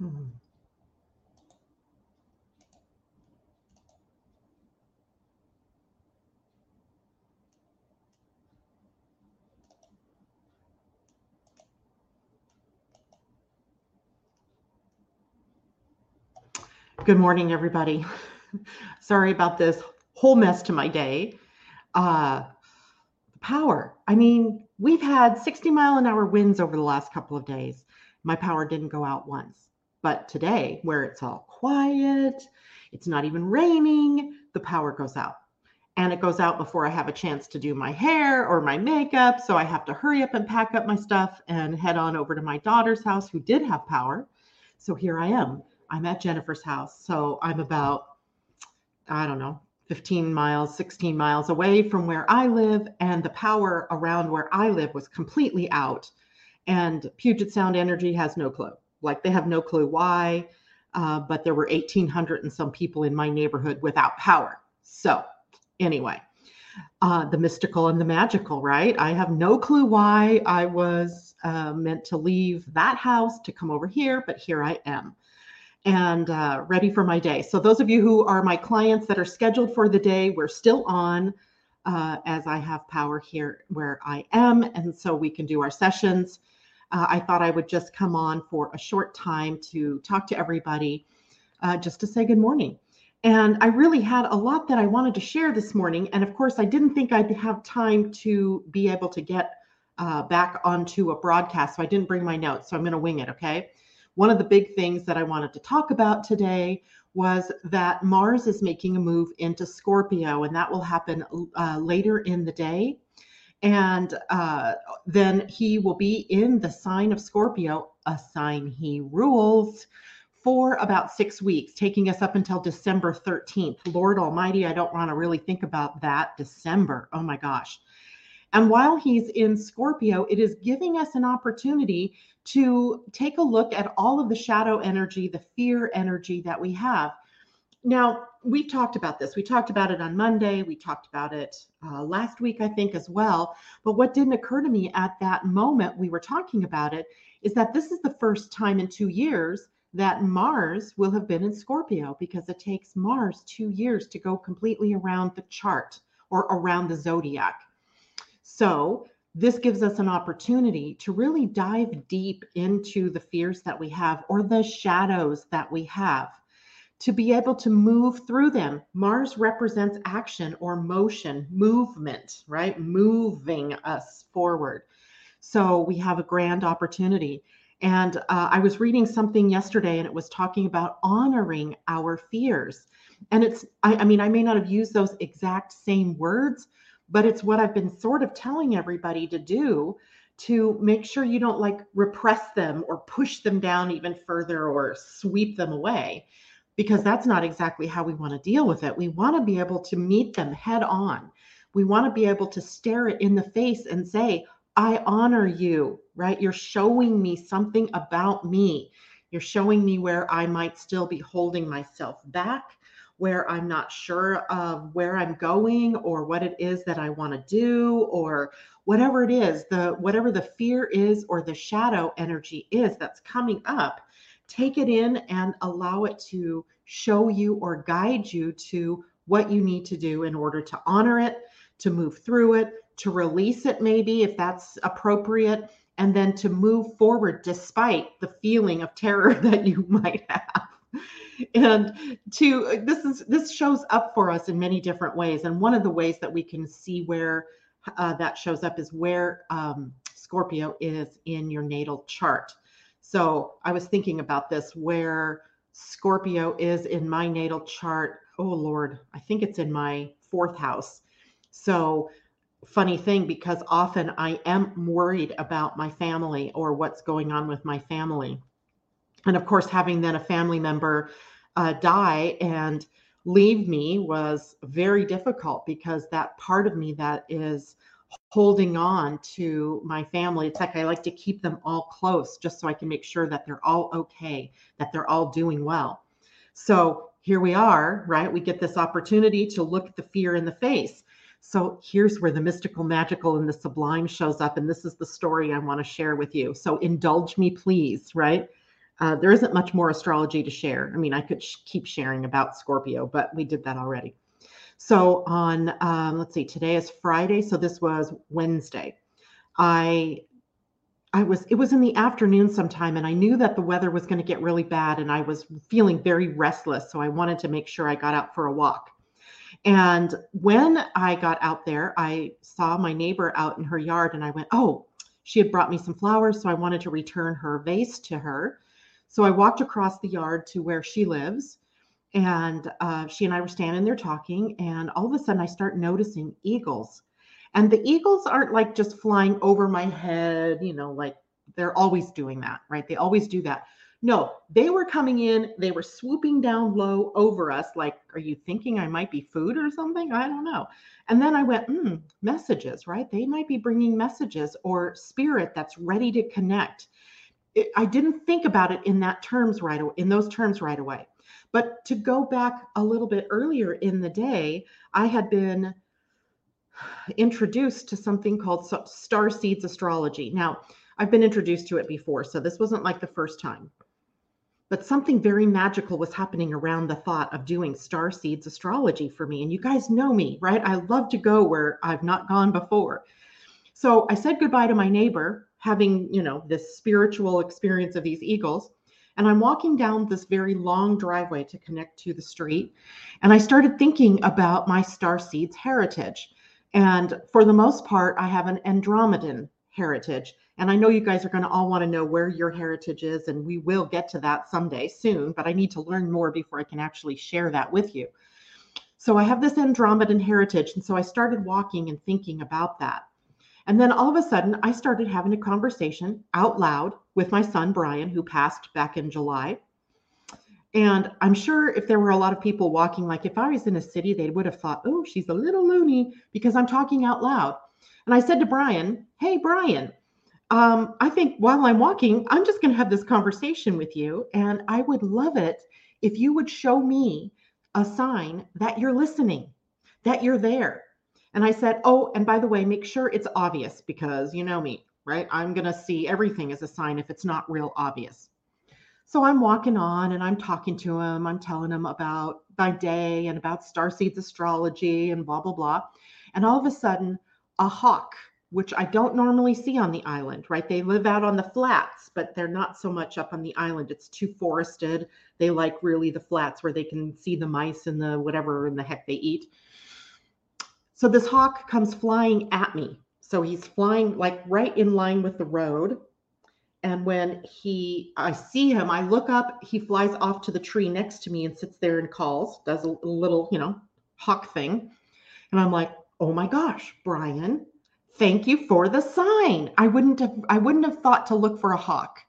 Hmm. Good morning, everybody. Sorry about this whole mess to my day. Uh, power. I mean, we've had 60 mile an hour winds over the last couple of days. My power didn't go out once. But today, where it's all quiet, it's not even raining, the power goes out. And it goes out before I have a chance to do my hair or my makeup. So I have to hurry up and pack up my stuff and head on over to my daughter's house, who did have power. So here I am. I'm at Jennifer's house. So I'm about, I don't know, 15 miles, 16 miles away from where I live. And the power around where I live was completely out. And Puget Sound Energy has no clue. Like they have no clue why, uh, but there were 1,800 and some people in my neighborhood without power. So, anyway, uh, the mystical and the magical, right? I have no clue why I was uh, meant to leave that house to come over here, but here I am and uh, ready for my day. So, those of you who are my clients that are scheduled for the day, we're still on uh, as I have power here where I am. And so we can do our sessions uh, I thought I would just come on for a short time to talk to everybody, uh, just to say good morning. And I really had a lot that I wanted to share this morning. And of course, I didn't think I'd have time to be able to get uh, back onto a broadcast. So I didn't bring my notes. So I'm going to wing it. Okay. One of the big things that I wanted to talk about today was that Mars is making a move into Scorpio, and that will happen uh, later in the day and uh, then he will be in the sign of Scorpio, a sign he rules, for about six weeks, taking us up until December 13th. Lord Almighty, I don't want to really think about that. December, oh my gosh. And while he's in Scorpio, it is giving us an opportunity to take a look at all of the shadow energy, the fear energy that we have. Now, we've talked about this. We talked about it on Monday. We talked about it uh, last week, I think, as well. But what didn't occur to me at that moment we were talking about it is that this is the first time in two years that Mars will have been in Scorpio because it takes Mars two years to go completely around the chart or around the zodiac. So, this gives us an opportunity to really dive deep into the fears that we have or the shadows that we have to be able to move through them. Mars represents action or motion, movement, right? Moving us forward. So we have a grand opportunity. And uh, I was reading something yesterday and it was talking about honoring our fears. And it's, I, I mean, I may not have used those exact same words, but it's what I've been sort of telling everybody to do to make sure you don't like repress them or push them down even further or sweep them away because that's not exactly how we want to deal with it. We want to be able to meet them head on. We want to be able to stare it in the face and say, I honor you, right? You're showing me something about me. You're showing me where I might still be holding myself back, where I'm not sure of where I'm going or what it is that I want to do or whatever it is, the whatever the fear is or the shadow energy is that's coming up take it in and allow it to show you or guide you to what you need to do in order to honor it, to move through it, to release it, maybe if that's appropriate, and then to move forward despite the feeling of terror that you might have. And to this is this shows up for us in many different ways. And one of the ways that we can see where uh, that shows up is where um, Scorpio is in your natal chart. So I was thinking about this where Scorpio is in my natal chart. Oh Lord, I think it's in my fourth house. So funny thing because often I am worried about my family or what's going on with my family. And of course, having then a family member uh, die and leave me was very difficult because that part of me that is holding on to my family. It's like I like to keep them all close just so I can make sure that they're all okay, that they're all doing well. So here we are, right? We get this opportunity to look the fear in the face. So here's where the mystical, magical, and the sublime shows up. And this is the story I want to share with you. So indulge me, please, right? Uh, there isn't much more astrology to share. I mean, I could sh- keep sharing about Scorpio, but we did that already. So on, um, let's see, today is Friday, so this was Wednesday. I I was it was in the afternoon sometime and I knew that the weather was going to get really bad and I was feeling very restless so I wanted to make sure I got out for a walk. And when I got out there, I saw my neighbor out in her yard and I went, "Oh, she had brought me some flowers, so I wanted to return her vase to her." So I walked across the yard to where she lives and uh, she and I were standing there talking and all of a sudden I start noticing eagles and the eagles aren't like just flying over my head, you know, like they're always doing that, right? They always do that. No, they were coming in, they were swooping down low over us. Like, are you thinking I might be food or something? I don't know. And then I went, hmm, messages, right? They might be bringing messages or spirit that's ready to connect. It, I didn't think about it in that terms right in those terms right away. But to go back a little bit earlier in the day, I had been introduced to something called star seeds astrology. Now, I've been introduced to it before, so this wasn't like the first time. But something very magical was happening around the thought of doing star seeds astrology for me. And you guys know me, right? I love to go where I've not gone before. So I said goodbye to my neighbor, having, you know, this spiritual experience of these eagles. And I'm walking down this very long driveway to connect to the street. And I started thinking about my star seeds heritage. And for the most part, I have an Andromedan heritage. And I know you guys are going to all want to know where your heritage is, and we will get to that someday soon, but I need to learn more before I can actually share that with you. So I have this Andromedan heritage. And so I started walking and thinking about that. And then all of a sudden, I started having a conversation out loud with my son, Brian, who passed back in July. And I'm sure if there were a lot of people walking, like if I was in a city, they would have thought, oh, she's a little loony because I'm talking out loud. And I said to Brian, hey, Brian, um, I think while I'm walking, I'm just going to have this conversation with you. And I would love it if you would show me a sign that you're listening, that you're there. And I said, oh, and by the way, make sure it's obvious because you know me, right? I'm going to see everything as a sign if it's not real obvious. So I'm walking on and I'm talking to him. I'm telling him about my day and about starseeds astrology and blah, blah, blah. And all of a sudden, a hawk, which I don't normally see on the island, right? They live out on the flats, but they're not so much up on the island. It's too forested. They like really the flats where they can see the mice and the whatever in the heck they eat. So this hawk comes flying at me. So he's flying like right in line with the road. And when he i see him i look up he flies off to the tree next to me and sits there and calls does a little you know hawk thing. And i'm like oh my gosh brian thank you for the sign. I wouldn't have i wouldn't have thought to look for a hawk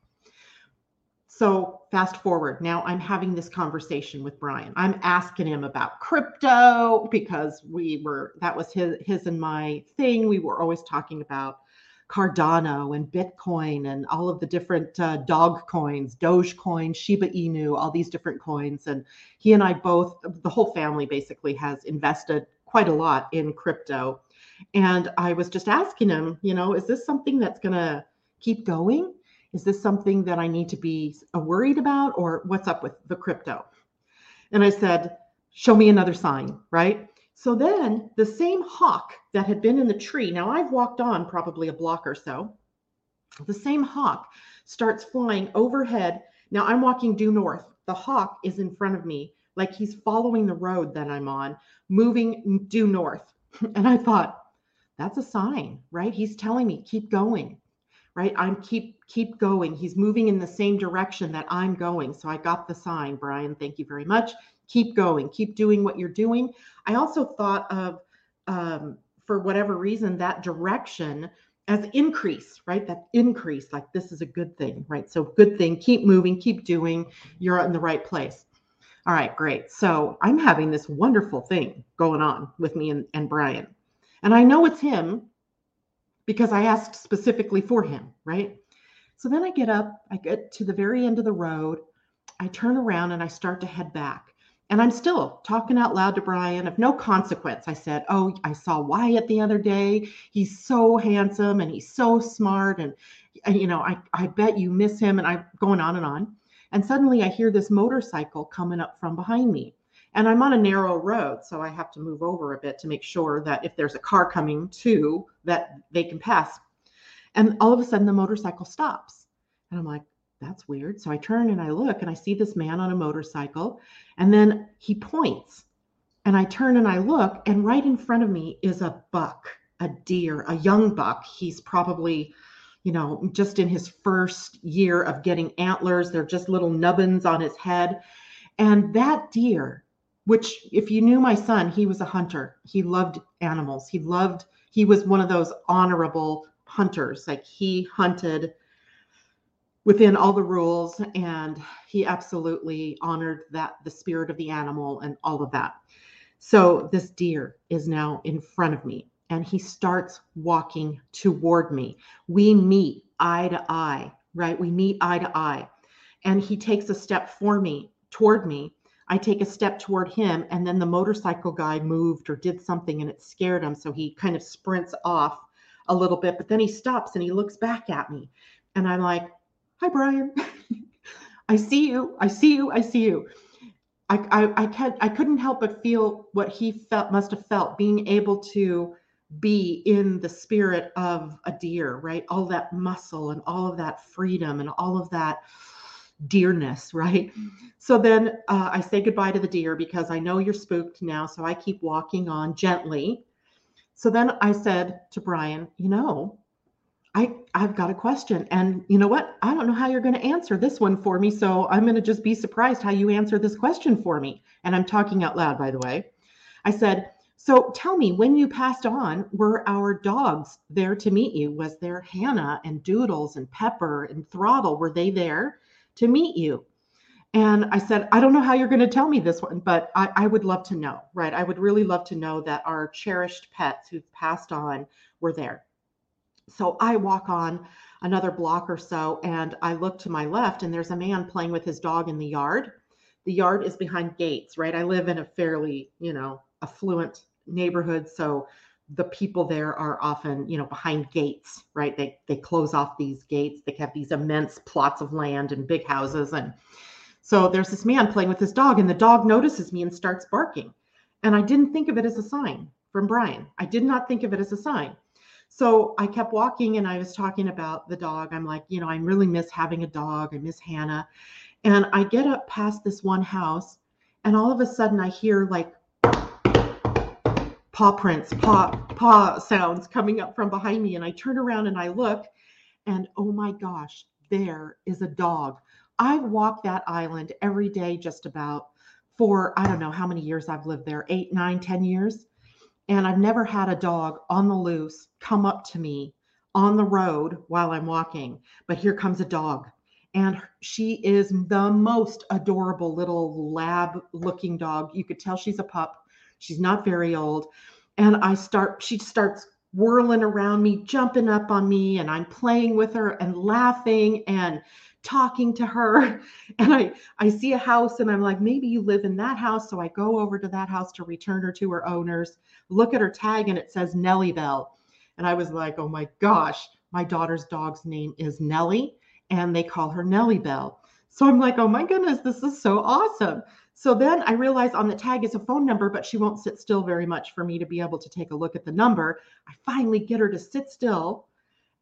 so fast forward now i'm having this conversation with brian i'm asking him about crypto because we were that was his his and my thing we were always talking about Cardano and Bitcoin and all of the different uh, dog coins, Dogecoin, Shiba Inu, all these different coins. And he and I both, the whole family basically has invested quite a lot in crypto. And I was just asking him, you know, is this something that's going to keep going? Is this something that I need to be worried about or what's up with the crypto? And I said, show me another sign, right? So then the same hawk that had been in the tree, now I've walked on probably a block or so, the same hawk starts flying overhead. Now I'm walking due north. The hawk is in front of me, like he's following the road that I'm on, moving due north. And I thought, that's a sign, right? He's telling me, keep going, right? I'm keep keep going. He's moving in the same direction that I'm going. So I got the sign, Brian. Thank you very much keep going, keep doing what you're doing. I also thought of, um, for whatever reason, that direction as increase, right? That increase, like this is a good thing, right? So, good thing, keep moving, keep doing, you're in the right place. All right, great. So, I'm having this wonderful thing going on with me and, and Brian. And I know it's him because I asked specifically for him, right? So then I get up, I get to the very end of the road, I turn around and I start to head back. And I'm still talking out loud to Brian of no consequence. I said, Oh, I saw Wyatt the other day. He's so handsome and he's so smart. And, you know, I, I bet you miss him. And I'm going on and on. And suddenly I hear this motorcycle coming up from behind me. And I'm on a narrow road, so I have to move over a bit to make sure that if there's a car coming too, that they can pass. And all of a sudden the motorcycle stops. And I'm like, that's weird. So I turn and I look and I see this man on a motorcycle. And then he points. And I turn and I look, and right in front of me is a buck, a deer, a young buck. He's probably you know, just in his first year of getting antlers. They're just little nubbins on his head. And that deer, which, if you knew my son, he was a hunter. He loved animals. He loved, he was one of those honorable hunters. Like he hunted within all the rules and he absolutely honored that the spirit of the animal and all of that. So this deer is now in front of me and he starts walking toward me. We meet eye to eye, right? We meet eye to eye. And he takes a step for me, toward me. I take a step toward him, and then the motorcycle guy moved or did something and it scared him. So he kind of sprints off a little bit, but then he stops and he looks back at me. And I'm like, Hi, Brian. I see you. I see you. I see you. I, I, I, can't, I couldn't help but feel what he felt, must have felt being able to be in the spirit of a deer, right? All that muscle and all of that freedom and all of that dearness, right? So then uh, I say goodbye to the deer because I know you're spooked now. So I keep walking on gently. So then I said to Brian, you know, I, I've got a question. And you know what? I don't know how you're going to answer this one for me. So I'm going to just be surprised how you answer this question for me. And I'm talking out loud, by the way. I said, so tell me, when you passed on, were our dogs there to meet you? Was there Hannah and Doodles and Pepper and Throttle? Were they there to meet you? And I said, I don't know how you're going to tell me this one, but I, I, would love to know, right? I would really love to know that our cherished pets who've passed on were there. So I walk on another block or so and I look to my left and there's a man playing with his dog in the yard. The yard is behind gates, right? I live in a fairly, you know, affluent neighborhood. So the people there are often, you know, behind gates, right? They they close off these gates. They have these immense plots of land and big houses. And so there's this man playing with his dog, and the dog notices me and starts barking. And I didn't think of it as a sign from Brian. I did not think of it as a sign. So I kept walking and I was talking about the dog. I'm like, you know, I really miss having a dog. I miss Hannah. And I get up past this one house, and all of a sudden I hear like paw prints, paw paw sounds coming up from behind me and I turn around and I look and oh my gosh, there is a dog. I've walked that island every day just about for I don't know how many years I've lived there, eight, nine, ten years. And I've never had a dog on the loose come up to me on the road while I'm walking. But here comes a dog. And she is the most adorable little lab looking dog. You could tell she's a pup She's not very old. And I start, she starts whirling around me, jumping up on me, and I'm playing with her and laughing and talking to her. And I I see a house and I'm like, maybe you live in that house. So I go over to that house to return her to her owners, look at her tag, and it says Nellie Bell. And I was like, oh my gosh, my daughter's dog's name is Nellie, and they call her Nellie Bell. So I'm like, oh my goodness, this is so awesome. So then I realize on the tag is a phone number, but she won't sit still very much for me to be able to take a look at the number. I finally get her to sit still.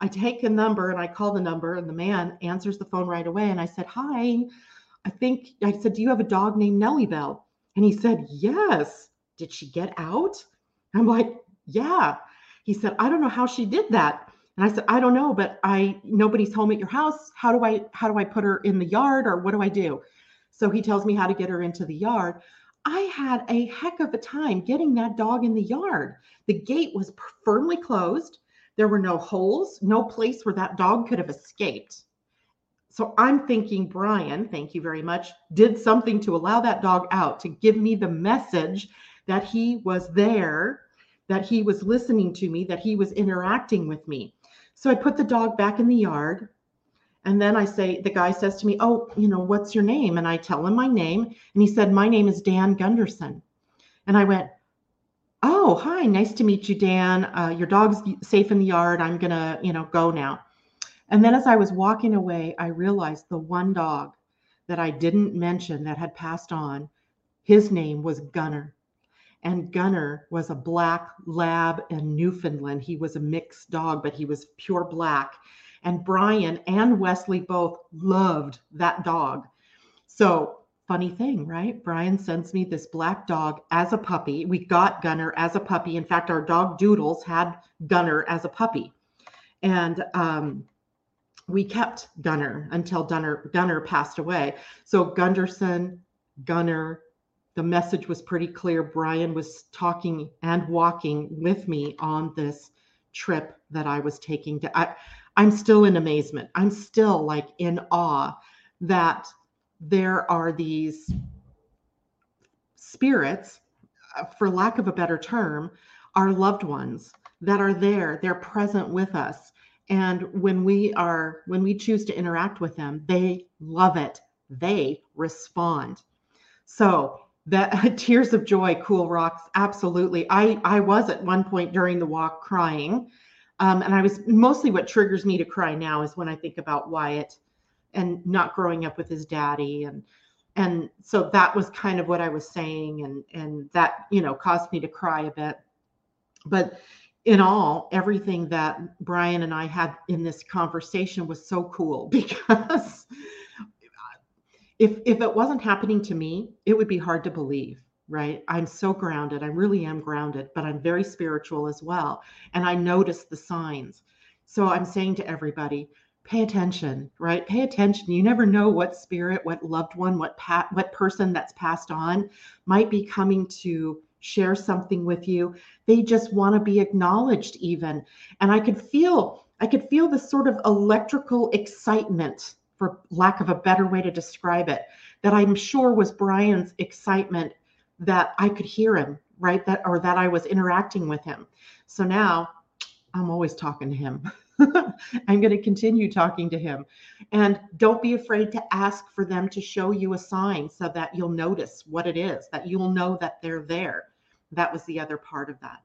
I take a number and I call the number, and the man answers the phone right away. And I said, Hi, I think I said, Do you have a dog named Nellie Bell? And he said, Yes. Did she get out? I'm like, Yeah. He said, I don't know how she did that. And I said, I don't know, but I nobody's home at your house. How do I how do I put her in the yard or what do I do? So he tells me how to get her into the yard. I had a heck of a time getting that dog in the yard. The gate was firmly closed. There were no holes, no place where that dog could have escaped. So I'm thinking, Brian, thank you very much, did something to allow that dog out to give me the message that he was there, that he was listening to me, that he was interacting with me. So I put the dog back in the yard. And then I say, the guy says to me, Oh, you know, what's your name? And I tell him my name. And he said, My name is Dan Gunderson. And I went, Oh, hi, nice to meet you, Dan. Uh, your dog's safe in the yard. I'm going to, you know, go now. And then as I was walking away, I realized the one dog that I didn't mention that had passed on, his name was Gunner. And Gunner was a black lab in Newfoundland. He was a mixed dog, but he was pure black. And Brian and Wesley both loved that dog. So, funny thing, right? Brian sends me this black dog as a puppy. We got Gunner as a puppy. In fact, our dog Doodles had Gunner as a puppy. And um, we kept Gunner until Gunner, Gunner passed away. So, Gunderson, Gunner, the message was pretty clear. Brian was talking and walking with me on this trip that I was taking to I, I'm still in amazement. I'm still like in awe that there are these spirits, uh, for lack of a better term, our loved ones that are there. They're present with us. And when we are, when we choose to interact with them, they love it. They respond. So that tears of joy, cool rocks. Absolutely. I, I was at one point during the walk crying um, and I was mostly what triggers me to cry now is when I think about Wyatt and not growing up with his daddy and and so that was kind of what I was saying and and that you know caused me to cry a bit. But in all, everything that Brian and I had in this conversation was so cool because if if it wasn't happening to me, it would be hard to believe right? I'm so grounded. I really am grounded, but I'm very spiritual as well. And I notice the signs. So I'm saying to everybody, pay attention, right? Pay attention. You never know what spirit, what loved one, what pat, what person that's passed on might be coming to share something with you. They just want to be acknowledged even. And I could feel I could feel this sort of electrical excitement for lack of a better way to describe it that I'm sure was Brian's excitement that I could hear him, right? That or that I was interacting with him. So now I'm always talking to him. I'm going to continue talking to him. And don't be afraid to ask for them to show you a sign so that you'll notice what it is, that you'll know that they're there. That was the other part of that.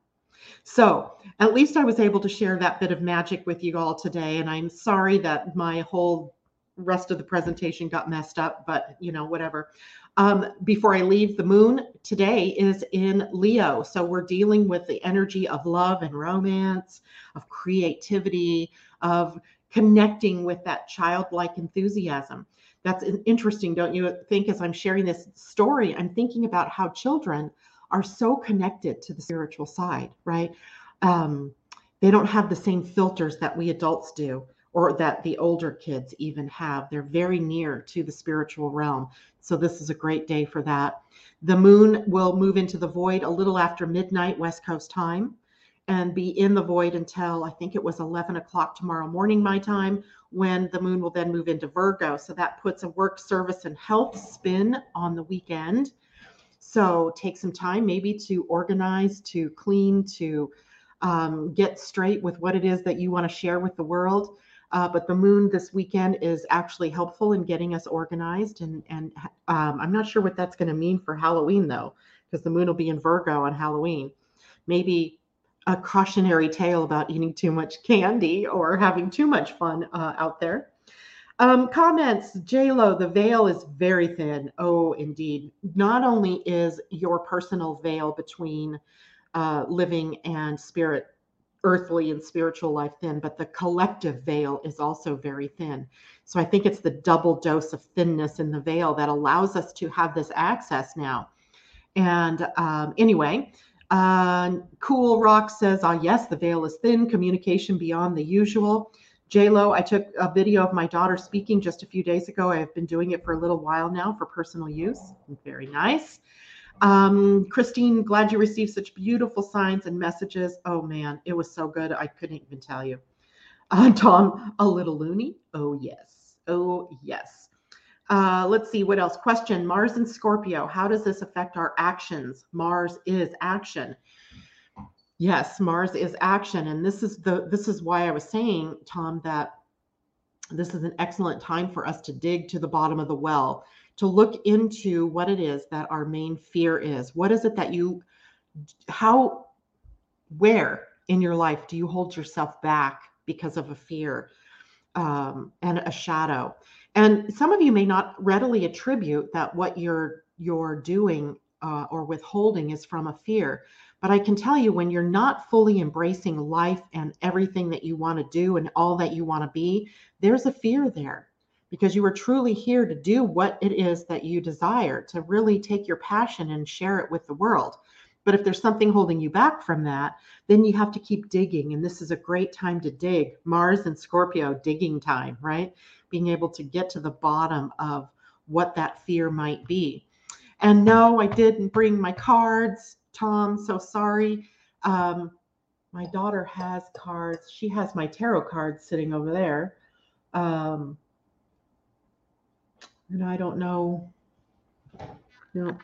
So at least I was able to share that bit of magic with you all today. And I'm sorry that my whole rest of the presentation got messed up, but you know, whatever. Um, before I leave, the moon today is in Leo. So we're dealing with the energy of love and romance, of creativity, of connecting with that childlike enthusiasm. That's interesting, don't you think? As I'm sharing this story, I'm thinking about how children are so connected to the spiritual side, right? Um, they don't have the same filters that we adults do or that the older kids even have. They're very near to the spiritual realm. So this is a great day for that. The moon will move into the void a little after midnight West Coast time and be in the void until I think it was 11 o'clock tomorrow morning, my time, when the moon will then move into Virgo. So that puts a work, service, and health spin on the weekend. So take some time maybe to organize, to clean, to um, get straight with what it is that you want to share with the world. Uh, but the moon this weekend is actually helpful in getting us organized. And, and um, I'm not sure what that's going to mean for Halloween, though, because the moon will be in Virgo on Halloween. Maybe a cautionary tale about eating too much candy or having too much fun uh, out there. Um, comments Lo, the veil is very thin. Oh, indeed. Not only is your personal veil between uh, living and spirit earthly and spiritual life thin, but the collective veil is also very thin. So I think it's the double dose of thinness in the veil that allows us to have this access now. And um, anyway, uh, Cool Rock says, "Ah, yes, the veil is thin. Communication beyond the usual." J Lo, I took a video of my daughter speaking just a few days ago. I have been doing it for a little while now for personal use. Very nice. Um, Christine, glad you received such beautiful signs and messages. Oh man, it was so good. I couldn't even tell you. Uh, Tom, a little loony. Oh yes. Oh yes. Uh, let's see what else. Question: Mars and Scorpio. How does this affect our actions? Mars is action. Yes, Mars is action, and this is the this is why I was saying, Tom, that this is an excellent time for us to dig to the bottom of the well to look into what it is that our main fear is. What is it that you, how, where in your life do you hold yourself back because of a fear um, and a shadow? And some of you may not readily attribute that what you're you're doing uh, or withholding is from a fear. But I can tell you when you're not fully embracing life and everything that you want to do and all that you want to be, there's a fear there because you are truly here to do what it is that you desire, to really take your passion and share it with the world. But if there's something holding you back from that, then you have to keep digging. And this is a great time to dig. Mars and Scorpio, digging time, right? Being able to get to the bottom of what that fear might be. And no, I didn't bring my cards. Tom, so sorry. Um, my daughter has cards. She has my tarot cards sitting over there. Um, and I don't know. No.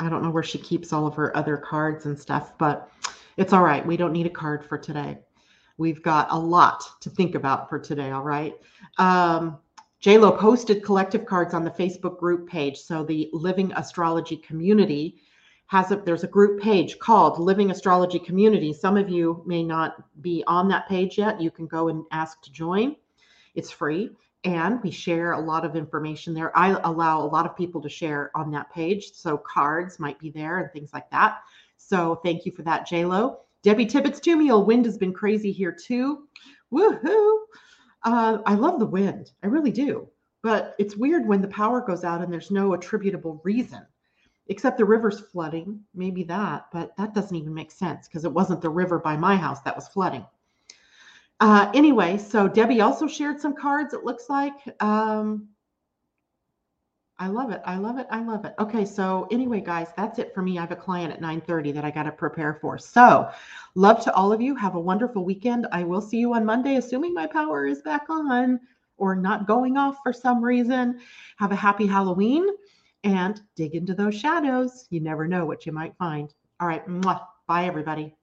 I don't know where she keeps all of her other cards and stuff, but it's all right. We don't need a card for today. We've got a lot to think about for today. All right. Um, JLo posted collective cards on the Facebook group page. So the Living Astrology Community has a there's a group page called Living Astrology Community. Some of you may not be on that page yet. You can go and ask to join. It's free and we share a lot of information there. I allow a lot of people to share on that page. So cards might be there and things like that. So thank you for that, JLo. Debbie Tibbetts Tumiel, wind has been crazy here too. Woohoo! Uh, I love the wind. I really do. But it's weird when the power goes out and there's no attributable reason, except the river's flooding. Maybe that, but that doesn't even make sense because it wasn't the river by my house that was flooding. Uh, anyway, so Debbie also shared some cards, it looks like. Um, I love it. I love it. I love it. Okay, so anyway, guys, that's it for me. I have a client at 9:30 that I got to prepare for. So, love to all of you. Have a wonderful weekend. I will see you on Monday, assuming my power is back on or not going off for some reason. Have a happy Halloween and dig into those shadows. You never know what you might find. All right, mwah. bye everybody.